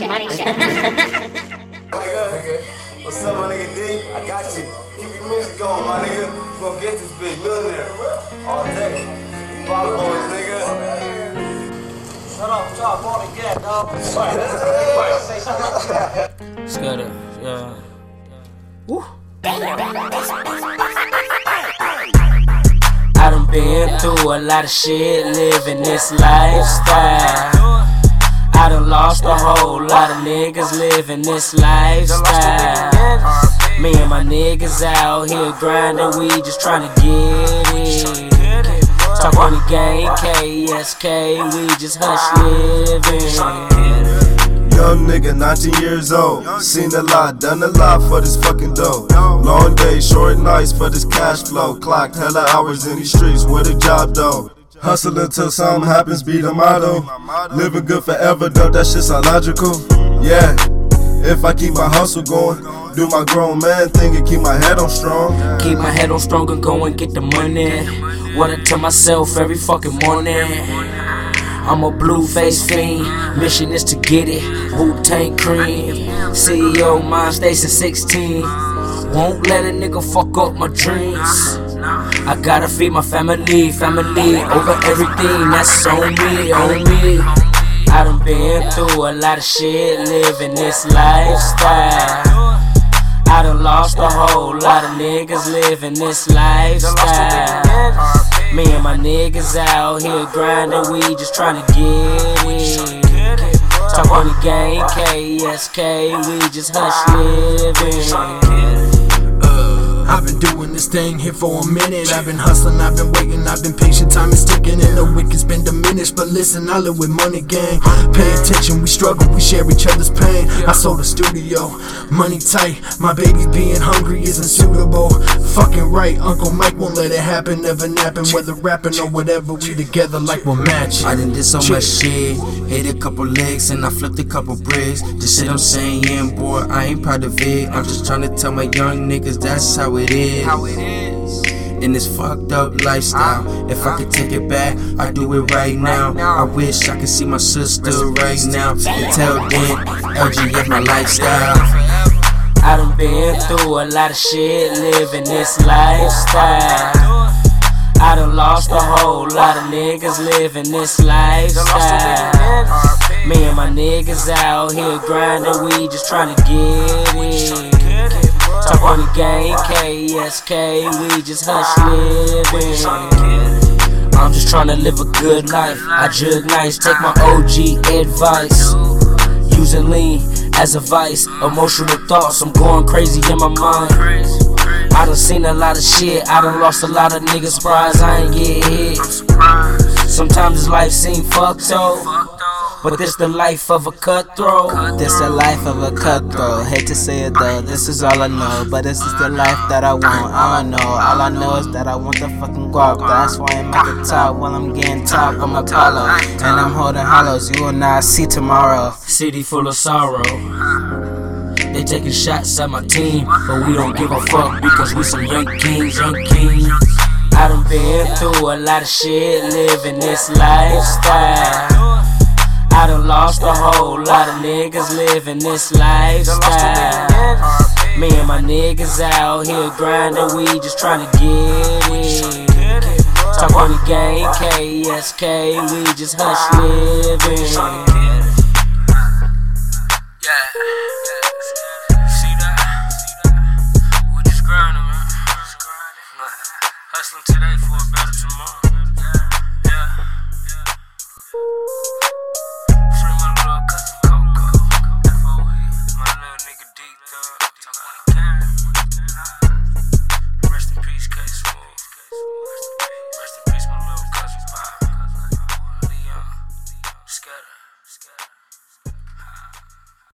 Money, show. What's up, my nigga D? I got you. Keep your music going, my nigga. We gonna get this big millionaire. All day. Follow boys, nigga. Shut up, stop all again, dog. Say something. Scudder, yeah. Woo. I done been through a lot of shit living this lifestyle. I done lost a whole lot of niggas living this lifestyle. Me and my niggas out here grinding, we just tryna get it. Talk Money Gang, KSK, we just hush living. Young nigga, 19 years old. Seen a lot, done a lot for this fucking dough. Long days, short nights for this cash flow. Clocked hella hours in these streets with a job though. Hustle until something happens, be the motto. Living good forever, though, that shit's illogical. Yeah, if I keep my hustle going, do my grown man thing and keep my head on strong. Keep my head on strong and go and get the money. What I tell myself every fucking morning. I'm a blue face fiend. Mission is to get it. Wu Tang Cream. CEO, mine station 16. Won't let a nigga fuck up my dreams. I gotta feed my family, family over everything. That's on me, on me. I done been through a lot of shit living this lifestyle. I done lost a whole lot of niggas living this lifestyle. Me and my niggas out here grinding, we just tryna get it. Talk Money Gang, KSK, we just hush living. I've been doing this thing here for a minute. I've been hustling, I've been waiting, I've been patient. Time is ticking, and the wick has been diminished. But listen, I live with money, gang. Pay attention, we struggle, we share each other's pain. I sold a studio, money tight. My baby being hungry isn't suitable. Fucking right, Uncle Mike won't let it happen. Never napping, whether rapping or whatever. We together like we're matching. I done did so much shit, hit a couple legs and I flipped a couple bricks. The shit I'm saying, boy, I ain't proud of it. I'm just trying to tell my young niggas that's how it is. In this fucked up lifestyle, if I could take it back, I'd do it right now. I wish I could see my sister right now. Until then, LGF my lifestyle. I done been through a lot of shit living this lifestyle. I done lost a whole lot of niggas living this lifestyle. Me and my niggas out here grinding, we just trying to get it. KSK, we just hush living. I'm just tryna live a good life. I jug nice, take my OG advice. Using lean as a vice, emotional thoughts, I'm going crazy in my mind. I done seen a lot of shit, I done lost a lot of niggas, surprised I ain't get hit. Sometimes this life seem fucked up. But this the life of a cutthroat. This the life of a cutthroat. Hate to say it though, this is all I know. But this is the life that I want. All I know, all I know is that I want the fucking guap. That's why I'm at the top while I'm getting top. I'm Apollo, and I'm holding hollows. You will not see tomorrow. City full of sorrow. They taking shots at my team, but we don't give a fuck because we some young kings, young kings. I done been through a lot of shit living this lifestyle. I done lost a whole lot of niggas living this lifestyle. Me and my niggas out here grinding, we just tryna get it. Talk Money Gang, KSK, we just hush living. Yeah.